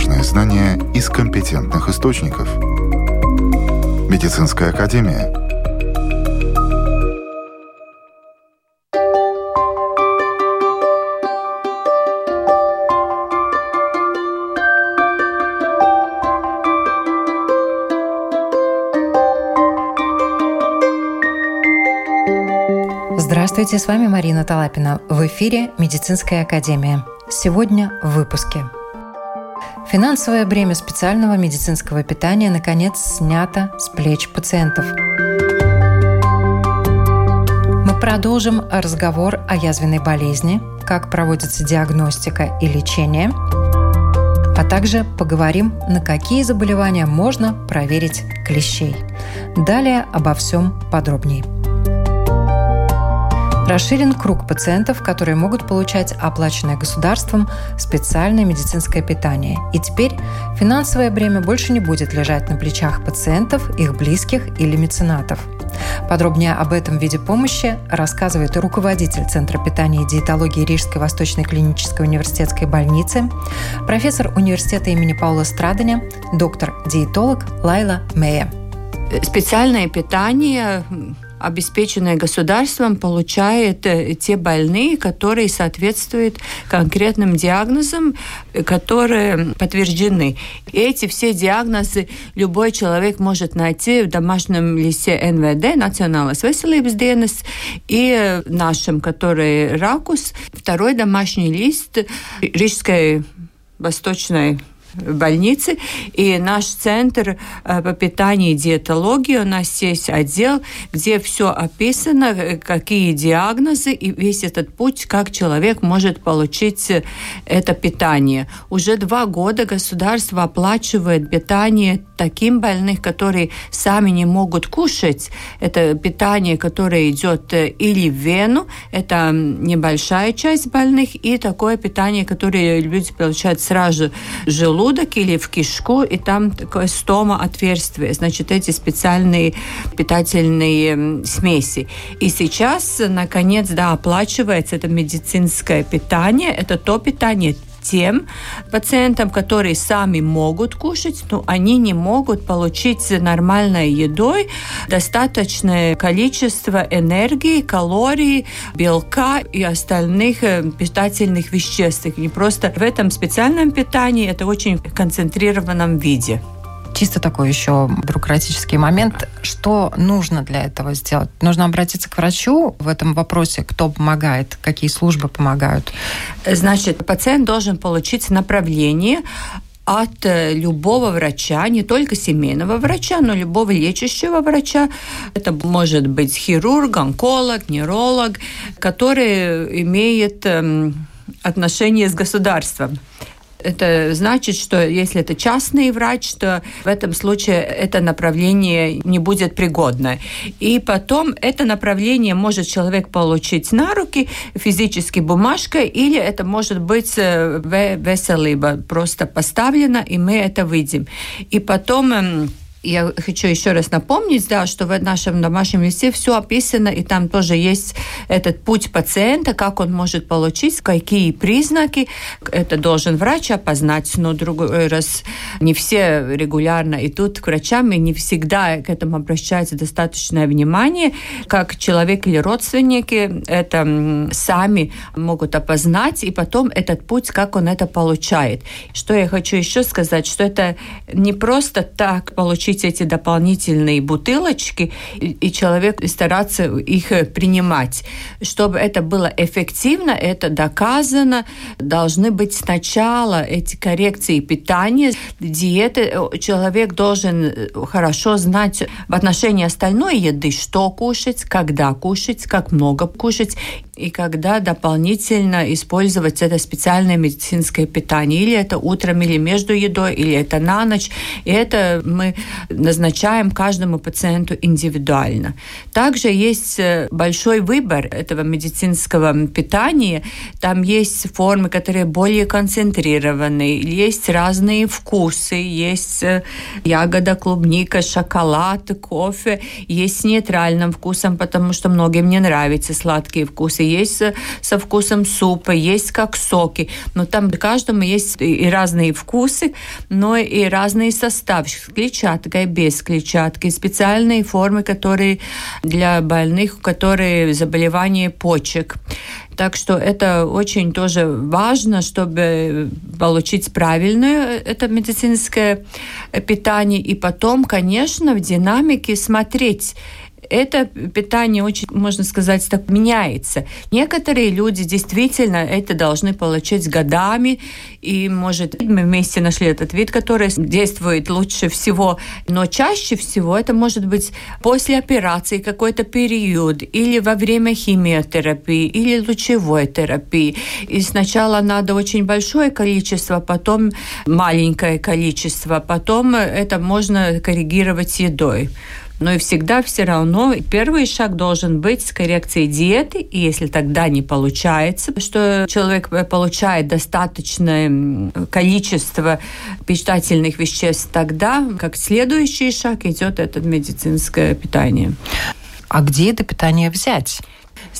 важные знания из компетентных источников. Медицинская академия. Здравствуйте, с вами Марина Талапина. В эфире Медицинская академия. Сегодня в выпуске. Финансовое бремя специального медицинского питания наконец снято с плеч пациентов. Мы продолжим разговор о язвенной болезни, как проводится диагностика и лечение, а также поговорим, на какие заболевания можно проверить клещей. Далее обо всем подробнее. Расширен круг пациентов, которые могут получать оплаченное государством специальное медицинское питание. И теперь финансовое бремя больше не будет лежать на плечах пациентов, их близких или меценатов. Подробнее об этом виде помощи рассказывает руководитель Центра питания и диетологии Рижской Восточной клинической университетской больницы, профессор университета имени Паула Страдания, доктор-диетолог Лайла Мея. Специальное питание обеспеченное государством, получает э, те больные, которые соответствуют конкретным диагнозам, э, которые подтверждены. Эти все диагнозы любой человек может найти в домашнем листе НВД, Национальной veselības dienas, и нашем, который ракус, второй домашний лист Рижской Восточной больницы. И наш центр э, по питанию и диетологии, у нас есть отдел, где все описано, э, какие диагнозы и весь этот путь, как человек может получить э, это питание. Уже два года государство оплачивает питание таким больных, которые сами не могут кушать. Это питание, которое идет или в вену, это небольшая часть больных, и такое питание, которое люди получают сразу желудок, желудок или в кишку, и там такое стома отверстие. Значит, эти специальные питательные смеси. И сейчас, наконец, да, оплачивается это медицинское питание. Это то питание, тем пациентам, которые сами могут кушать, но они не могут получить нормальной едой достаточное количество энергии, калорий, белка и остальных э, питательных веществ. И просто в этом специальном питании это очень концентрированном виде. Чисто такой еще бюрократический момент. Что нужно для этого сделать? Нужно обратиться к врачу в этом вопросе, кто помогает, какие службы помогают? Значит, пациент должен получить направление от э, любого врача, не только семейного врача, но любого лечащего врача. Это может быть хирург, онколог, нейролог, который имеет эм, отношение с государством. Это значит, что если это частный врач, то в этом случае это направление не будет пригодно. И потом это направление может человек получить на руки физически бумажкой, или это может быть э, в веселибо просто поставлено, и мы это видим. И потом эм, я хочу еще раз напомнить, да, что в нашем домашнем листе все описано, и там тоже есть этот путь пациента, как он может получить, какие признаки. Это должен врач опознать, но другой раз не все регулярно идут к врачам, и не всегда к этому обращается достаточное внимание. Как человек или родственники это сами могут опознать, и потом этот путь, как он это получает. Что я хочу еще сказать, что это не просто так получить получить эти дополнительные бутылочки и человек стараться их принимать. Чтобы это было эффективно, это доказано, должны быть сначала эти коррекции питания, диеты. Человек должен хорошо знать в отношении остальной еды, что кушать, когда кушать, как много кушать и когда дополнительно использовать это специальное медицинское питание. Или это утром, или между едой, или это на ночь. И это мы назначаем каждому пациенту индивидуально. Также есть э, большой выбор этого медицинского питания. Там есть формы, которые более концентрированы, есть разные вкусы, есть э, ягода, клубника, шоколад, кофе, есть с нейтральным вкусом, потому что многим не нравятся сладкие вкусы, есть со вкусом супа, есть как соки, но там каждому есть и разные вкусы, но и разные составы, с клетчаткой, без клетчатки, специальные формы, которые для больных, у которых заболевание почек. Так что это очень тоже важно, чтобы получить правильное это медицинское питание. И потом, конечно, в динамике смотреть, это питание очень, можно сказать, так меняется. Некоторые люди действительно это должны получать годами, и, может, мы вместе нашли этот вид, который действует лучше всего, но чаще всего это может быть после операции какой-то период, или во время химиотерапии, или лучевой терапии. И сначала надо очень большое количество, потом маленькое количество, потом это можно коррегировать едой. Но и всегда все равно первый шаг должен быть с коррекцией диеты, и если тогда не получается, что человек получает достаточное количество питательных веществ, тогда как следующий шаг идет это медицинское питание. А где это питание взять?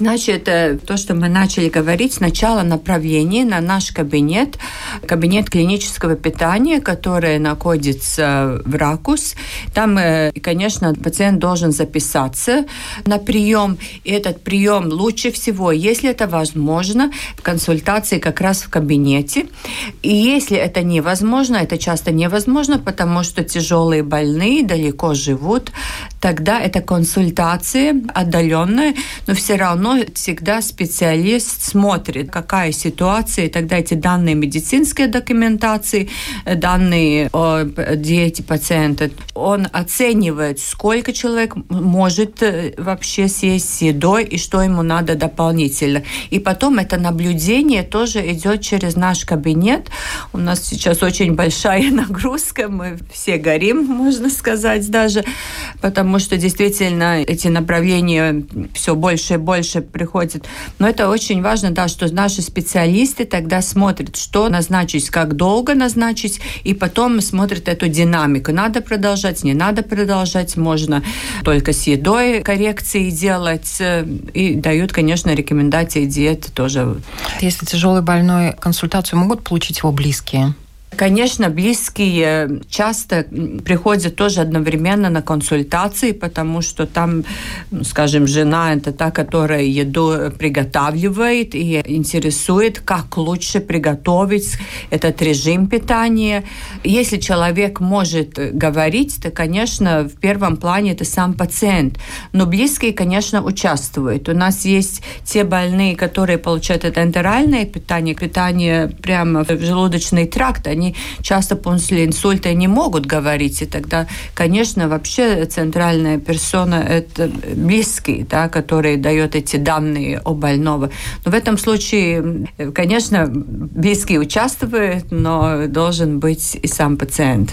Значит, э, то, что мы начали говорить, сначала направление на наш кабинет, кабинет клинического питания, который находится в Ракус. Там, э, конечно, пациент должен записаться на прием. Этот прием лучше всего, если это возможно, в консультации как раз в кабинете. И если это невозможно, это часто невозможно, потому что тяжелые больные далеко живут, тогда это консультация отдаленная, но все равно всегда специалист смотрит, какая ситуация, и тогда эти данные медицинской документации, данные о диете пациента, он оценивает, сколько человек может э, вообще съесть с едой и что ему надо дополнительно. И потом это наблюдение тоже идет через наш кабинет. У нас сейчас очень большая нагрузка, мы все горим, можно сказать даже, потому что действительно эти направления все больше и больше приходит. Но это очень важно, да, что наши специалисты тогда смотрят, что назначить, как долго назначить, и потом смотрят эту динамику. Надо продолжать, не надо продолжать, можно только с едой коррекции делать, э, и дают, конечно, рекомендации диеты тоже. Если тяжелый больной, консультацию могут получить его близкие? Конечно, близкие часто приходят тоже одновременно на консультации, потому что там, ну, скажем, жена это та, которая еду приготавливает и интересует, как лучше приготовить этот режим питания. Если человек может говорить, то, конечно, в первом плане это сам пациент. Но близкие, конечно, участвуют. У нас есть те больные, которые получают это энтеральное питание, питание прямо в желудочный тракт, они часто после инсульта не могут говорить, и тогда, конечно, вообще центральная персона – это близкий, да, который дает эти данные о больного. Но в этом случае, конечно, близкий участвует, но должен быть и сам пациент.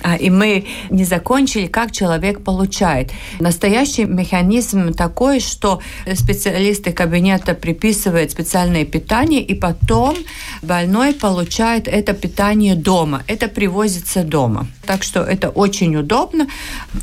А, и мы не закончили, как человек получает. Настоящий механизм такой, что специалисты кабинета приписывают специальное питание, и потом больной получает это питание дома. Это привозится дома. Так что это очень удобно.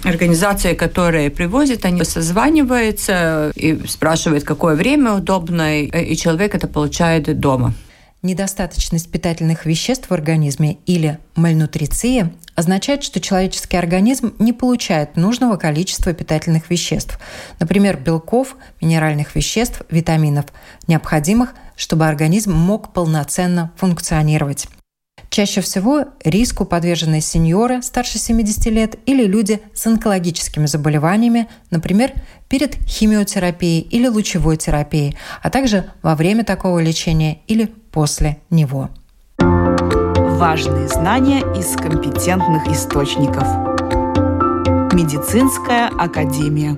Организации, которые привозят, они созваниваются и спрашивают, какое время удобно, и человек это получает дома. Недостаточность питательных веществ в организме или мальнутриция означает, что человеческий организм не получает нужного количества питательных веществ, например, белков, минеральных веществ, витаминов, необходимых, чтобы организм мог полноценно функционировать. Чаще всего риску подвержены сеньоры старше 70 лет или люди с онкологическими заболеваниями, например, перед химиотерапией или лучевой терапией, а также во время такого лечения или после него. Важные знания из компетентных источников. Медицинская академия.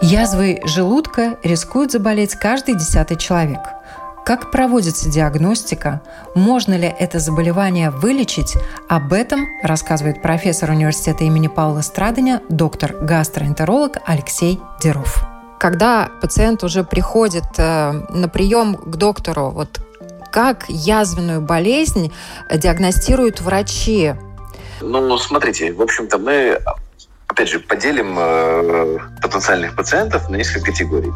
Язвой желудка рискует заболеть каждый десятый человек – Как проводится диагностика? Можно ли это заболевание вылечить? Об этом рассказывает профессор университета имени Павла Страдыня, доктор гастроэнтеролог Алексей Деров. Когда пациент уже приходит э, на прием к доктору, вот как язвенную болезнь диагностируют врачи? Ну, смотрите, в общем-то, мы опять же, поделим э, потенциальных пациентов на несколько категорий.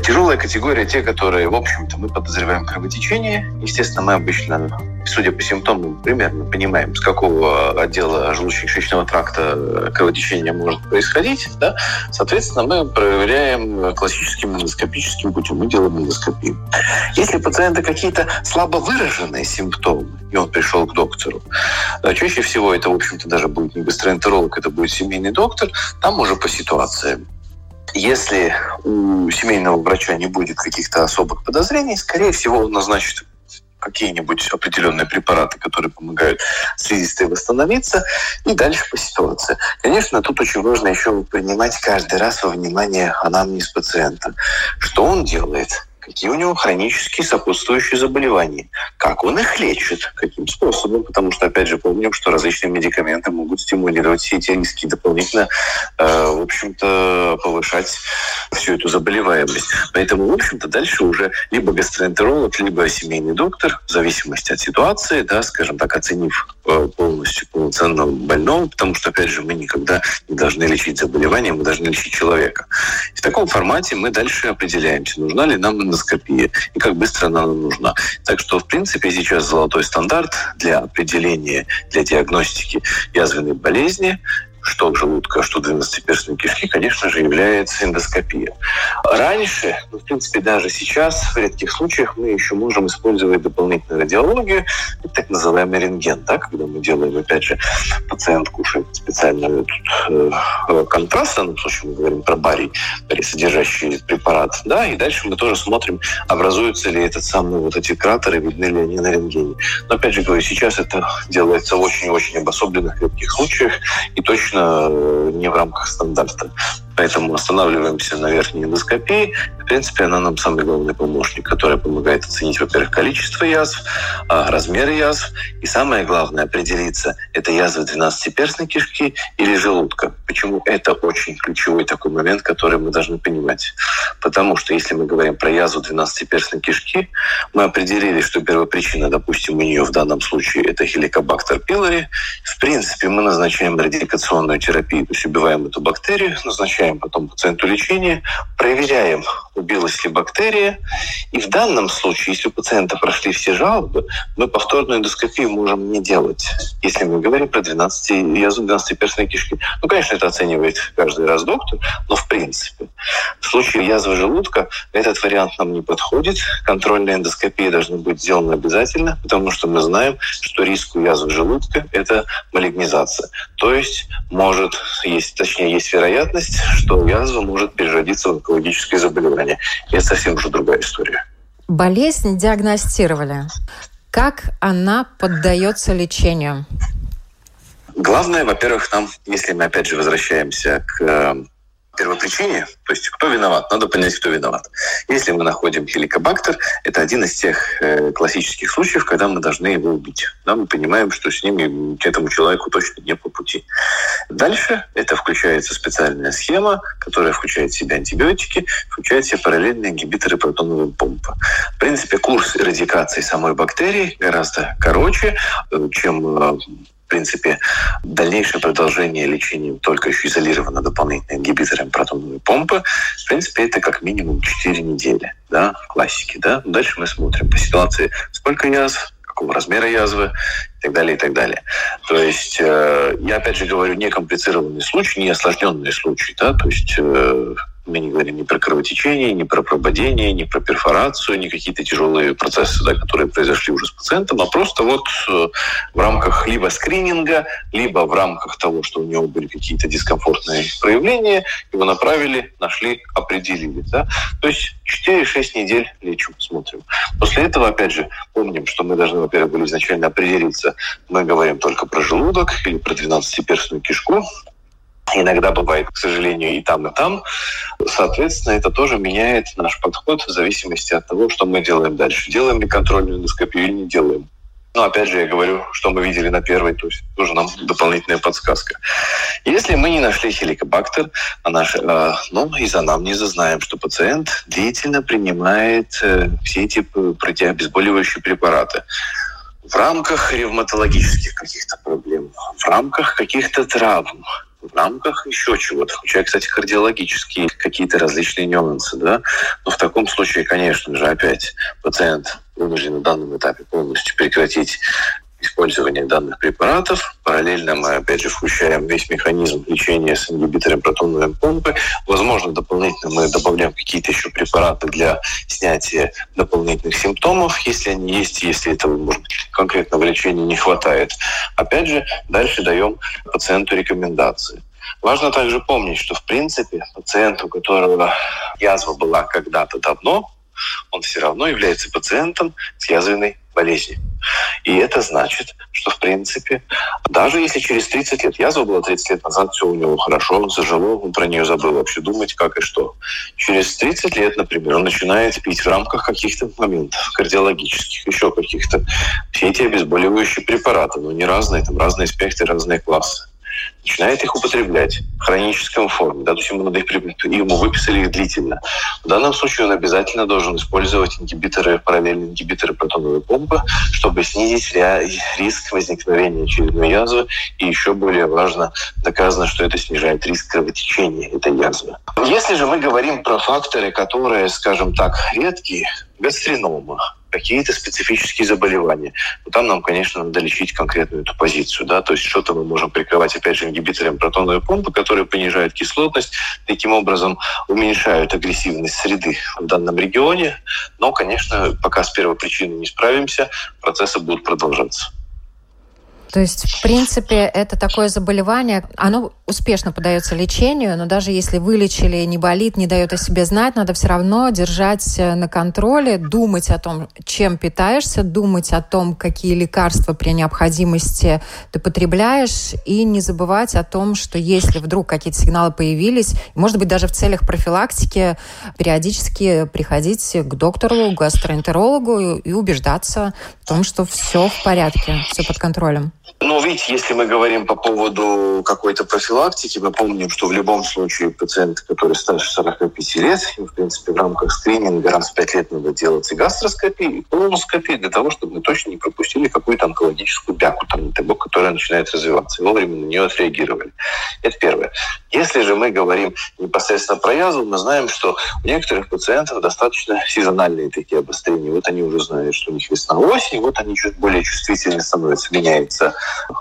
Тяжелая категория те, которые, в общем-то, мы подозреваем кровотечение. Естественно, мы обычно, судя по симптомам, примерно понимаем, с какого отдела желудочно-кишечного тракта кровотечение может происходить. Да? Соответственно, мы проверяем классическим эндоскопическим путем. Мы делаем эндоскопию. Если у пациента какие-то слабо выраженные симптомы, и он пришел к доктору, э, чаще всего это, в общем-то, даже будет не гастроэнтеролог, это будет семейный доктор, там уже по ситуации. Если у семейного врача не будет каких-то особых подозрений, скорее всего, он назначит какие-нибудь определенные препараты, которые помогают слизистой восстановиться, и дальше по ситуации. Конечно, тут очень важно еще принимать каждый раз во внимание анамнез пациента. Что он делает? Какие у него хронические сопутствующие заболевания, как он их лечит, каким способом, потому что, опять же, помним, что различные медикаменты могут стимулировать все эти риски дополнительно, э, в общем-то, повышать всю эту заболеваемость. Поэтому, в общем-то, дальше уже либо гастроэнтеролог, либо семейный доктор, в зависимости от ситуации, да, скажем так, оценив полностью полноценного больного, потому что, опять же, мы никогда не должны лечить заболевание, мы должны лечить человека. И в таком формате мы дальше определяемся, нужна ли нам эндоскопия и как быстро она нам нужна. Так что, в принципе, сейчас золотой стандарт для определения, для диагностики язвенной болезни что желудка, что двенадцатиперстной кишки, конечно же, является эндоскопия. Раньше, ну, в принципе, даже сейчас, в редких случаях, мы еще можем использовать дополнительную радиологию, так называемый рентген, да, когда мы делаем, опять же, пациент кушает специальный э, контраст, в данном случае мы говорим про барий, барий, содержащий препарат, да, и дальше мы тоже смотрим, образуются ли этот самый вот эти кратеры, видны ли они на рентгене. Но, опять же говорю, сейчас это делается в очень-очень обособленных редких случаях, и точно точно э, не в рамках стандарта. Поэтому останавливаемся на верхней эндоскопии. В принципе, она нам самый главный помощник, который помогает оценить, во-первых, количество язв, а, размеры язв. И самое главное, определиться, это язва 12-перстной кишки или желудка. Почему это очень ключевой такой момент, который мы должны понимать. Потому что если мы говорим про язву 12-перстной кишки, мы определили, что первопричина, допустим, у нее в данном случае это хеликобактер пилори. В принципе, мы назначаем радикационную терапию, то есть убиваем эту бактерию, назначаем назначаем потом пациенту лечение, проверяем, убилась ли бактерия. И в данном случае, если у пациента прошли все жалобы, мы повторную эндоскопию можем не делать, если мы говорим про 12, язву 12-перстной кишки. Ну, конечно, это оценивает каждый раз доктор, но в принципе. В случае язвы желудка этот вариант нам не подходит. Контрольная эндоскопия должна быть сделана обязательно, потому что мы знаем, что риск у язвы желудка – это малигнизация. То есть может, есть, точнее, есть вероятность, что язва может переродиться в онкологическое заболевание. И это совсем уже другая история. Болезнь диагностировали. Как она поддается лечению? Главное, во-первых, нам, если мы опять же возвращаемся к э, первопричине, то есть кто виноват, надо понять, кто виноват. Если мы находим хеликобактер, это один из тех э, классических случаев, когда мы должны его убить. Да, мы понимаем, что с ним к этому человеку точно не по пути. Дальше это включается специальная схема, которая включает в себя антибиотики, включает в себя параллельные ингибиторы протоновой помпы. В принципе, курс эрадикации самой бактерии гораздо короче, э, чем э, принципе, дальнейшее продолжение лечения только еще изолировано дополнительным ингибитором протоновой помпы, в принципе, это как минимум 4 недели, да, классики, да. Дальше мы смотрим по ситуации, сколько язв, какого размера язвы и так далее, и так далее. То есть, э, я опять же говорю, не комплицированный случай, не осложненный случай, да, то есть э, мы не говорим ни про кровотечение, ни про прободение, ни про перфорацию, ни какие-то тяжелые процессы, да, которые произошли уже с пациентом, а просто вот э, в рамках либо скрининга, либо в рамках того, что у него были какие-то дискомфортные проявления, его направили, нашли, определили. Да? То есть 4-6 недель лечу, смотрим. После этого, опять же, помним, что мы должны, во-первых, были изначально определиться, мы говорим только про желудок или про 12-перстную кишку, Иногда бывает, к сожалению, и там, и там. Соответственно, это тоже меняет наш подход в зависимости от того, что мы делаем дальше. Делаем ли контрольную эндоскопию или не делаем. Но опять же, я говорю, что мы видели на первой, то есть тоже нам дополнительная подсказка. Если мы не нашли хеликобактер, а наш, э, ну, из анамнеза знаем, что пациент длительно принимает э, все эти противообезболивающие препараты в рамках ревматологических каких-то проблем, в рамках каких-то травм, в рамках еще чего-то, включая, кстати, кардиологические какие-то различные нюансы, да. Но в таком случае, конечно же, опять пациент вынужден на данном этапе полностью прекратить использование данных препаратов. Параллельно мы, опять же, включаем весь механизм лечения с ингибитором протоновой помпы. Возможно, дополнительно мы добавляем какие-то еще препараты для снятия дополнительных симптомов, если они есть, если этого, может быть, конкретного лечения не хватает. Опять же, дальше даем пациенту рекомендации. Важно также помнить, что, в принципе, пациент, у которого язва была когда-то давно, он все равно является пациентом с язвенной болезнью. И это значит, что, в принципе, даже если через 30 лет, язва была 30 лет назад, все у него хорошо, он зажило, он про нее забыл вообще думать, как и что. Через 30 лет, например, он начинает пить в рамках каких-то моментов кардиологических, еще каких-то, все эти обезболивающие препараты, но не разные, там разные спектры, разные классы начинает их употреблять в хроническом форме, да, то есть ему надо их ему выписали их длительно. В данном случае он обязательно должен использовать ингибиторы, параллельные ингибиторы протоновой помпы, чтобы снизить риск возникновения очередной язвы. И еще более важно, доказано, что это снижает риск кровотечения этой язвы. Если же мы говорим про факторы, которые, скажем так, редкие, гастринома, какие-то специфические заболевания. Но там нам, конечно, надо лечить конкретную эту позицию. Да? То есть что-то мы можем прикрывать, опять же, ингибитором протоновой помпы, которые понижают кислотность, таким образом уменьшают агрессивность среды в данном регионе. Но, конечно, пока с первой причиной не справимся, процессы будут продолжаться. То есть, в принципе, это такое заболевание, оно успешно поддается лечению, но даже если вылечили, не болит, не дает о себе знать, надо все равно держать э, на контроле, думать о том, чем питаешься, думать о том, какие лекарства при необходимости ты потребляешь, и не забывать о том, что если вдруг какие-то сигналы появились, может быть, даже в целях профилактики периодически приходить к доктору, к гастроэнтерологу и убеждаться в том, что все в порядке, все под контролем. Ну, видите, если мы говорим по поводу какой-то профилактики, мы помним, что в любом случае пациенты, которые старше 45 лет, им, в принципе, в рамках скрининга раз в 5 лет надо делать и гастроскопию, и колоноскопию для того, чтобы мы точно не пропустили какую-то онкологическую бяку, там, НТБ, которая начинает развиваться, и вовремя на нее отреагировали. Это первое. Если же мы говорим непосредственно про язву, мы знаем, что у некоторых пациентов достаточно сезональные такие обострения. Вот они уже знают, что у них весна-осень, вот они чуть более чувствительны становятся, меняется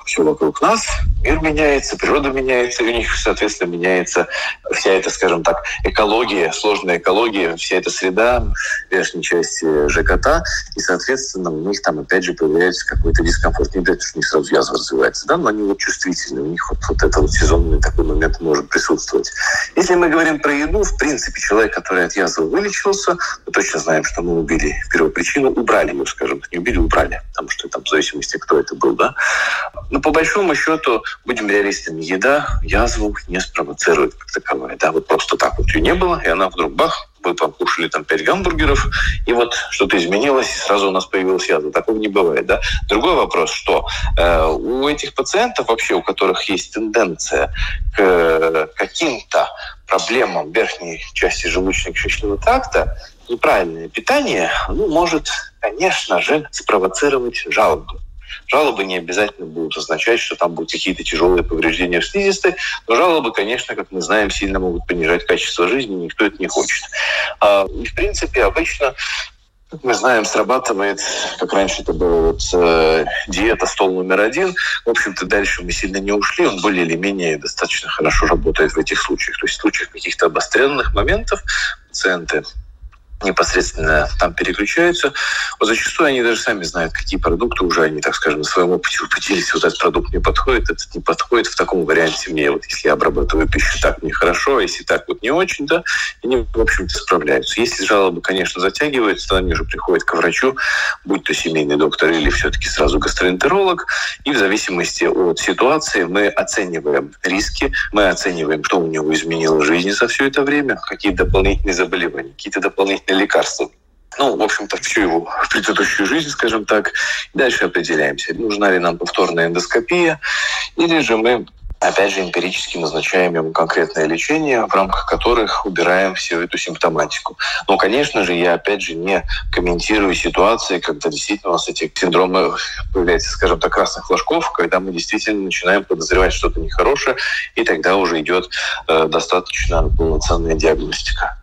все вокруг нас, мир меняется, природа меняется, и у них, соответственно, меняется вся эта, скажем так, экология, сложная экология, вся эта среда, верхней части ЖКТ, и, соответственно, у них там, опять же, появляется какой-то дискомфорт. Не обязательно, что у них сразу язва развивается, да, но они вот чувствительны, у них вот, вот это вот сезонный такой момент может присутствовать. Если мы говорим про еду, в принципе, человек, который от язвы вылечился, мы точно знаем, что мы убили первопричину, убрали ее, скажем, не убили, убрали, потому что там в зависимости, кто это был, да, но по большому счету, будем реалистами, еда язву не спровоцирует как таковая. Да, вот просто так вот ее не было, и она вдруг бах, вы покушали там пять гамбургеров, и вот что-то изменилось, и сразу у нас появилась язва. Такого не бывает. Да? Другой вопрос, что э, у этих пациентов вообще, у которых есть тенденция к э, каким-то проблемам верхней части желудочно-кишечного тракта, неправильное питание ну, может, конечно же, спровоцировать жалобу. Жалобы не обязательно будут означать, что там будут какие-то тяжелые повреждения в слизистой, но жалобы, конечно, как мы знаем, сильно могут понижать качество жизни, никто это не хочет. А, и, в принципе, обычно как мы знаем, срабатывает, как раньше это было вот э, диета стол номер один. В общем-то, дальше мы сильно не ушли, он более или менее достаточно хорошо работает в этих случаях. То есть в случаях каких-то обостренных моментов пациенты непосредственно там переключаются, вот зачастую они даже сами знают, какие продукты уже они, так скажем, на своем опыте убедились, вот этот продукт мне подходит, этот не подходит, в таком варианте мне, вот если я обрабатываю пищу так нехорошо, а если так вот не очень, да, они, в общем-то, справляются. Если жалобы, конечно, затягиваются, то они уже приходят к врачу, будь то семейный доктор или все-таки сразу гастроэнтеролог, и в зависимости от ситуации мы оцениваем риски, мы оцениваем, что у него изменило в жизни за все это время, какие дополнительные заболевания, какие-то дополнительные лекарства ну, в общем-то, всю его предыдущую жизнь, скажем так. Дальше определяемся, нужна ли нам повторная эндоскопия, или же мы опять же, эмпирически назначаем ему конкретное лечение, в рамках которых убираем всю эту симптоматику. Но, конечно же, я, опять же, не комментирую ситуации, когда действительно у нас эти синдромы появляются, скажем так, красных флажков, когда мы действительно начинаем подозревать что-то нехорошее, и тогда уже идет э, достаточно полноценная диагностика.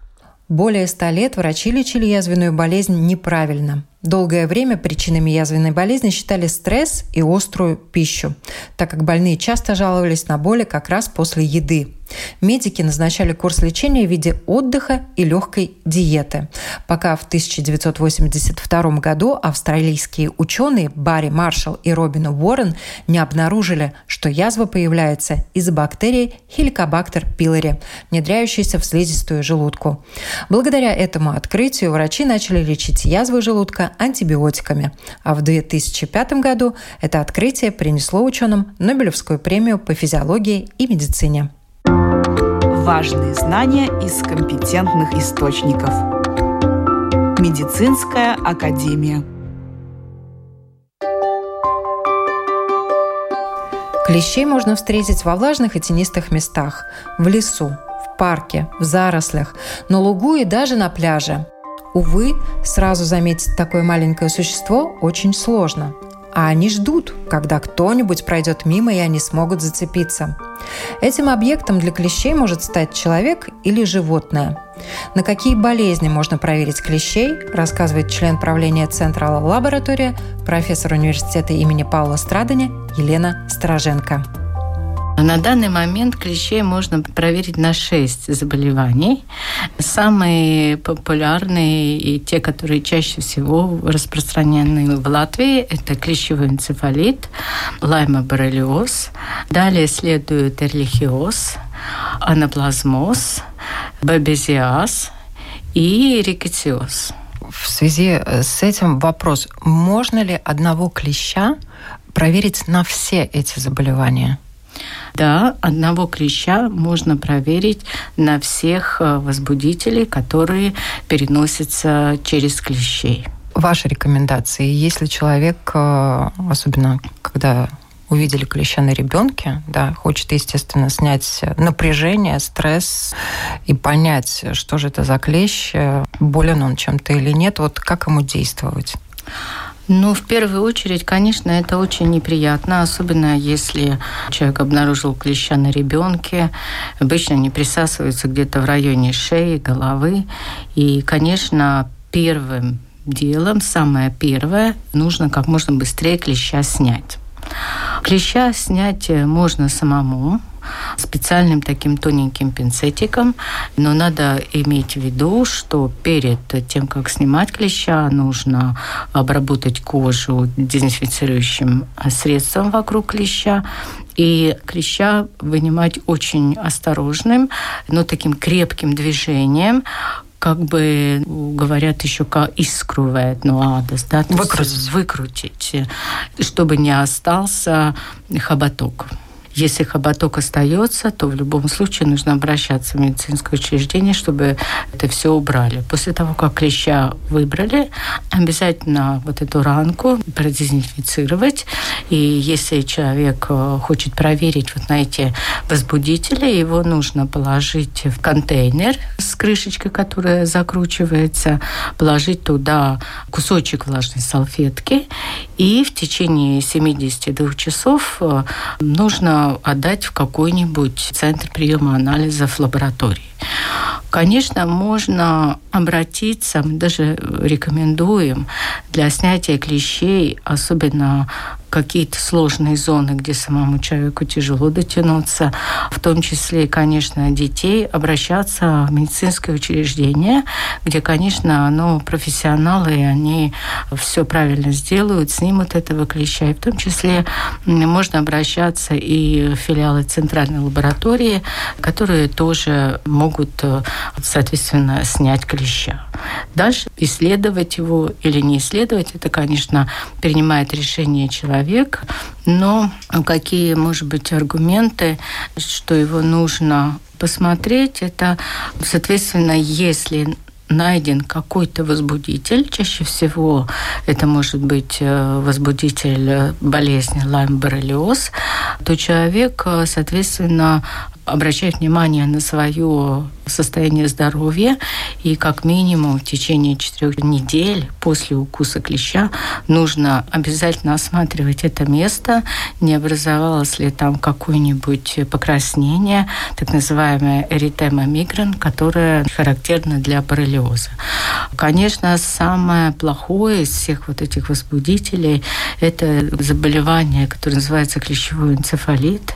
Более ста лет врачи лечили язвенную болезнь неправильно. Долгое время причинами язвенной болезни считали стресс и острую пищу, так как больные часто жаловались на боли как раз после еды. Медики назначали курс лечения в виде отдыха и легкой диеты, пока в 1982 году австралийские ученые Барри Маршалл и Робин Уоррен не обнаружили, что язва появляется из-за бактерии Helicobacter pylori, внедряющейся в слизистую желудку. Благодаря этому открытию врачи начали лечить язвы желудка антибиотиками, а в 2005 году это открытие принесло ученым Нобелевскую премию по физиологии и медицине. Важные знания из компетентных источников. Медицинская академия. Клещей можно встретить во влажных и тенистых местах, в лесу, в парке, в зарослях, на лугу и даже на пляже. Увы, сразу заметить такое маленькое существо очень сложно а они ждут, когда кто-нибудь пройдет мимо и они смогут зацепиться. Этим объектом для клещей может стать человек или животное. На какие болезни можно проверить клещей, рассказывает член правления Центра лаборатория, профессор университета имени Паула Страдания Елена Стороженко. На данный момент клещей можно проверить на 6 заболеваний. Самые популярные и те, которые чаще всего распространены в Латвии, это клещевой энцефалит, лаймоборрелиоз. Далее следует эрлихиоз, анаплазмоз, бабезиаз и рикетиоз. В связи с этим вопрос, можно ли одного клеща проверить на все эти заболевания? Да, одного клеща можно проверить на всех э, возбудителей, которые переносятся через клещей. Ваши рекомендации, если человек, э, особенно когда увидели клеща на ребенке, да, хочет, естественно, снять напряжение, стресс и понять, что же это за клещ, болен он чем-то или нет, вот как ему действовать? Ну, в первую очередь, конечно, это очень неприятно, особенно если человек обнаружил клеща на ребенке. Обычно они присасываются где-то в районе шеи, головы. И, конечно, первым делом, самое первое, нужно как можно быстрее клеща снять. Клеща снять можно самому, специальным таким тоненьким пинцетиком, но надо иметь в виду, что перед тем, как снимать клеща, нужно обработать кожу дезинфицирующим средством вокруг клеща и клеща вынимать очень осторожным, но таким крепким движением, как бы говорят еще как искрувает, ну адес, да, выкрутить. выкрутить, чтобы не остался хоботок. Если хоботок остается, то в любом случае нужно обращаться в медицинское учреждение, чтобы это все убрали. После того, как клеща выбрали, обязательно вот эту ранку продезинфицировать. И если человек э, хочет проверить вот на эти возбудители, его нужно положить в контейнер с крышечкой, которая закручивается, положить туда кусочек влажной салфетки, и в течение 72 часов э, отдать в какой-нибудь центр приема анализов лаборатории. Конечно, можно обратиться, мы даже рекомендуем для снятия клещей, особенно какие-то сложные зоны, где самому человеку тяжело дотянуться, в том числе, конечно, детей, обращаться в медицинское учреждение, где, конечно, ну, профессионалы, и они все правильно сделают, снимут этого клеща. И в том числе можно обращаться и в филиалы центральной лаборатории, которые тоже могут, соответственно, снять клеща. Дальше исследовать его или не исследовать, это, конечно, принимает решение человек человек, но какие, может быть, аргументы, что его нужно посмотреть, это, соответственно, если найден какой-то возбудитель, чаще всего это может быть э, возбудитель болезни Лайм-Боррелиоз, то человек, э, соответственно, обращать внимание на свое состояние здоровья и как минимум в течение четырех недель после укуса клеща нужно обязательно осматривать это место, не образовалось ли там какое-нибудь покраснение, так называемая эритема мигран, которая характерна для боррелиоза. Конечно, самое плохое из всех вот этих возбудителей – это заболевание, которое называется клещевой энцефалит.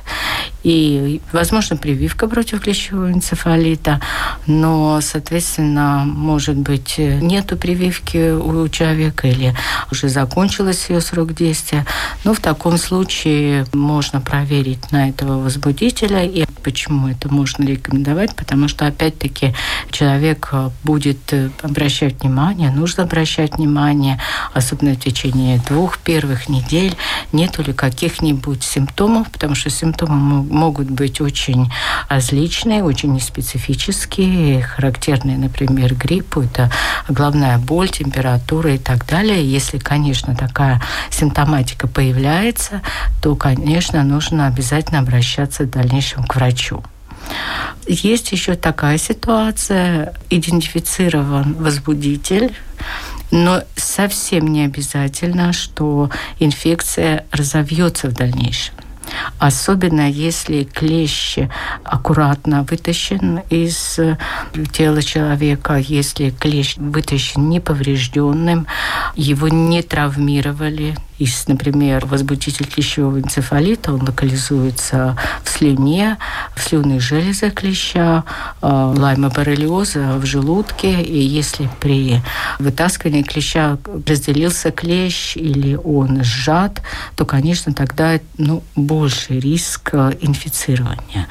И, возможно, прививка против клещевого энцефалита, но, соответственно, может быть, нету прививки у человека или уже закончилась ее срок действия. Но в таком случае можно проверить на этого возбудителя. И почему это можно рекомендовать? Потому что, опять-таки, человек будет обращать внимание, нужно обращать внимание, особенно в течение двух первых недель, нету ли каких-нибудь симптомов, потому что симптомы могут быть очень различные, очень неспецифические, характерные, например, гриппу. Это головная боль, температура и так далее. Если, конечно, такая симптоматика появляется, то, конечно, нужно обязательно обращаться в дальнейшем к врачу. Есть еще такая ситуация, идентифицирован возбудитель, но совсем не обязательно, что инфекция разовьется в дальнейшем особенно если клещ аккуратно вытащен из тела человека, если клещ вытащен неповрежденным, его не травмировали, если, например, возбудитель клещевого энцефалита, он локализуется в слюне, в слюнных железах клеща, э, лаймоборрелиоза в желудке. И если при вытаскивании клеща разделился клещ или он сжат, то, конечно, тогда ну, больший риск э, инфицирования.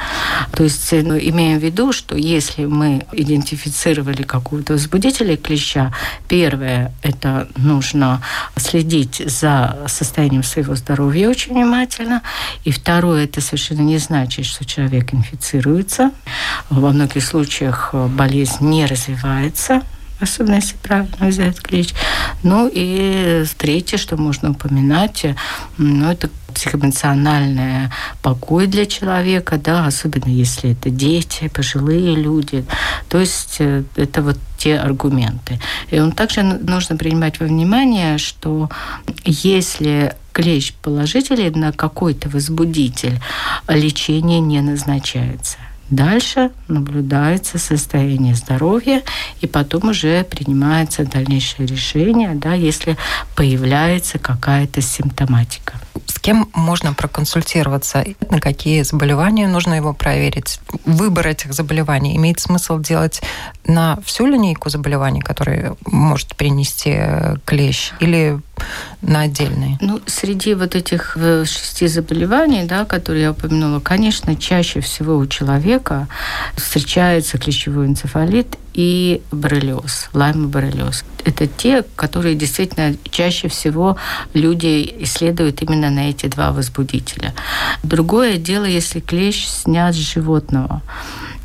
То есть ну, имеем в виду, что если мы идентифицировали какого-то возбудителя клеща, первое – это нужно следить за состоянием своего здоровья очень внимательно. И второе, это совершенно не значит, что человек инфицируется. Во многих случаях э, болезнь не развивается, особенно если правильно взять клещ. Ну и третье, что можно упоминать, ну, это психоэмоциональная покой для человека, да, особенно если это дети, пожилые люди. То есть э, это вот те аргументы. И он также нужно принимать во внимание, что если клещ положительный на какой-то возбудитель, лечение не назначается. Дальше наблюдается состояние здоровья, и потом уже принимается дальнейшее решение, да, если появляется какая-то симптоматика. С кем можно проконсультироваться? На какие заболевания нужно его проверить? Выбор этих заболеваний имеет смысл делать на всю линейку заболеваний, которые может принести э, клещ, или на отдельные? Ну, среди вот этих э, шести заболеваний, да, которые я упомянула, конечно, чаще всего у человека встречается клещевой энцефалит и боррелиоз, лайм-боррелиоз. Это те, которые действительно чаще всего люди исследуют именно на эти два возбудителя. Другое дело, если клещ снят с животного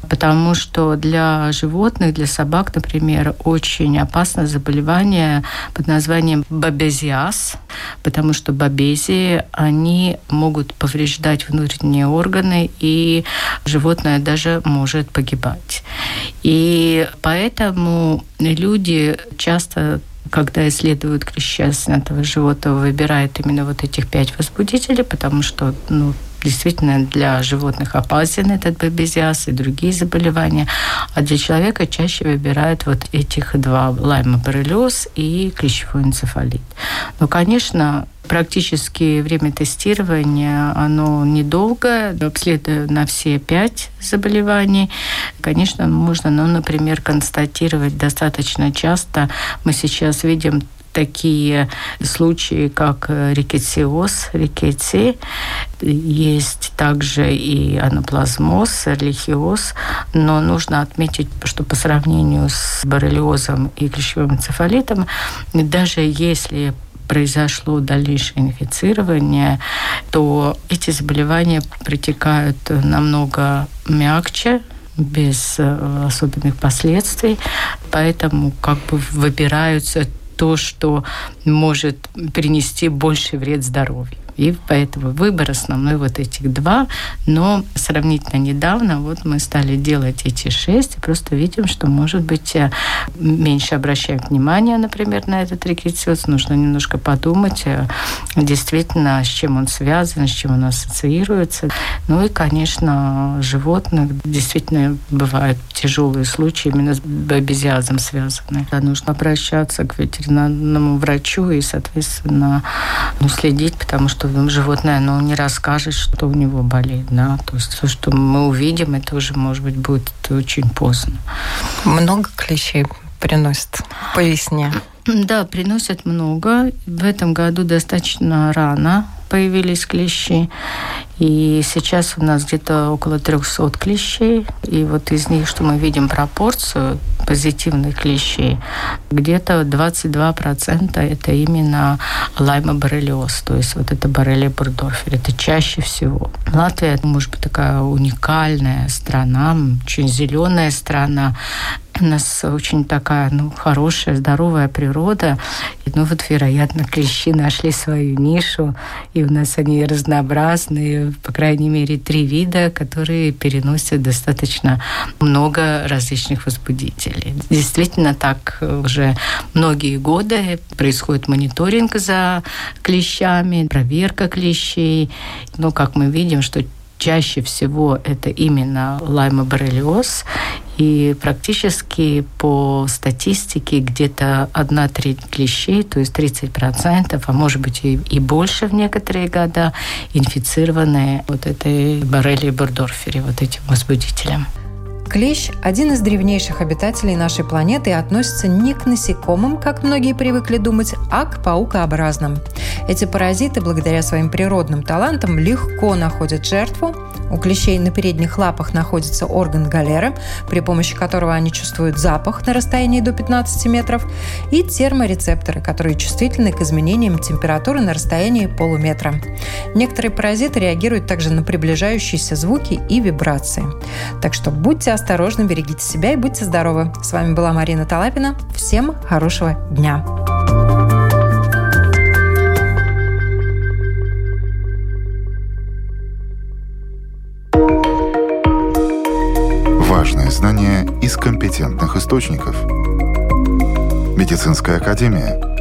потому что для животных, для собак, например, очень опасно заболевание под названием бабезиаз, потому что бабези, они могут повреждать внутренние органы, и животное даже может погибать. И поэтому люди часто когда исследуют клеща снятого животного, выбирают именно вот этих пять возбудителей, потому что ну, действительно для животных опасен этот бабезиаз и другие заболевания, а для человека чаще выбирают вот этих два – лаймоборрелиоз и клещевой энцефалит. Но, конечно, Практически время тестирования, оно недолгое, обследуя на все пять заболеваний. Конечно, можно, ну, например, констатировать достаточно часто. Мы сейчас видим такие случаи, как рикетсиоз, рикетси. Есть также и анаплазмоз, эрлихиоз. Но нужно отметить, что по сравнению с боррелиозом и клещевым энцефалитом, даже если произошло дальнейшее инфицирование, то эти заболевания протекают намного мягче, без э, особенных последствий, поэтому как бы выбираются то, что может принести больше вред здоровью. И поэтому выбор основной вот этих два. Но сравнительно недавно вот мы стали делать эти шесть и просто видим, что, может быть, э, меньше обращаем внимание, например, на этот рикетиоз. Нужно немножко подумать, э, действительно, с чем он связан, с чем он ассоциируется. Ну и, конечно, животных действительно бывают тяжелые случаи именно с бабезиазом связанные. Да, нужно обращаться к ветеринарному врачу и, соответственно, ну, следить, потому что что животное оно не расскажет, что у него болит. Да? То есть все, что мы увидим, это уже, может быть, будет очень поздно. Много клещей приносит по весне? Да, приносят много. В этом году достаточно рано появились клещи. И сейчас у нас где-то около 300 клещей. И вот из них, что мы видим пропорцию позитивных клещей, где-то 22% это именно лаймоборрелиоз, то есть вот это боррелия бурдорфер. Это чаще всего. Латвия, может быть, такая уникальная страна, очень зеленая страна, у нас очень такая, ну, хорошая, здоровая природа. И, ну, вот, вероятно, клещи нашли свою нишу, и у нас они разнообразные, по крайней мере, три вида, которые переносят достаточно много различных возбудителей. Действительно, так уже многие годы происходит мониторинг за клещами, проверка клещей. Но, как мы видим, что чаще всего это именно лаймоборрелиоз, и практически по статистике где-то одна треть клещей, то есть 30%, а может быть и, и больше в некоторые года, инфицированы вот этой боррелией бурдорфери, вот этим возбудителем. Клещ – один из древнейших обитателей нашей планеты и относится не к насекомым, как многие привыкли думать, а к паукообразным. Эти паразиты, благодаря своим природным талантам, легко находят жертву, у клещей на передних лапах находится орган галеры, при помощи которого они чувствуют запах на расстоянии до 15 метров, и терморецепторы, которые чувствительны к изменениям температуры на расстоянии полуметра. Некоторые паразиты реагируют также на приближающиеся звуки и вибрации. Так что будьте осторожны, берегите себя и будьте здоровы. С вами была Марина Талапина. Всем хорошего дня! Важные знания из компетентных источников. Медицинская академия.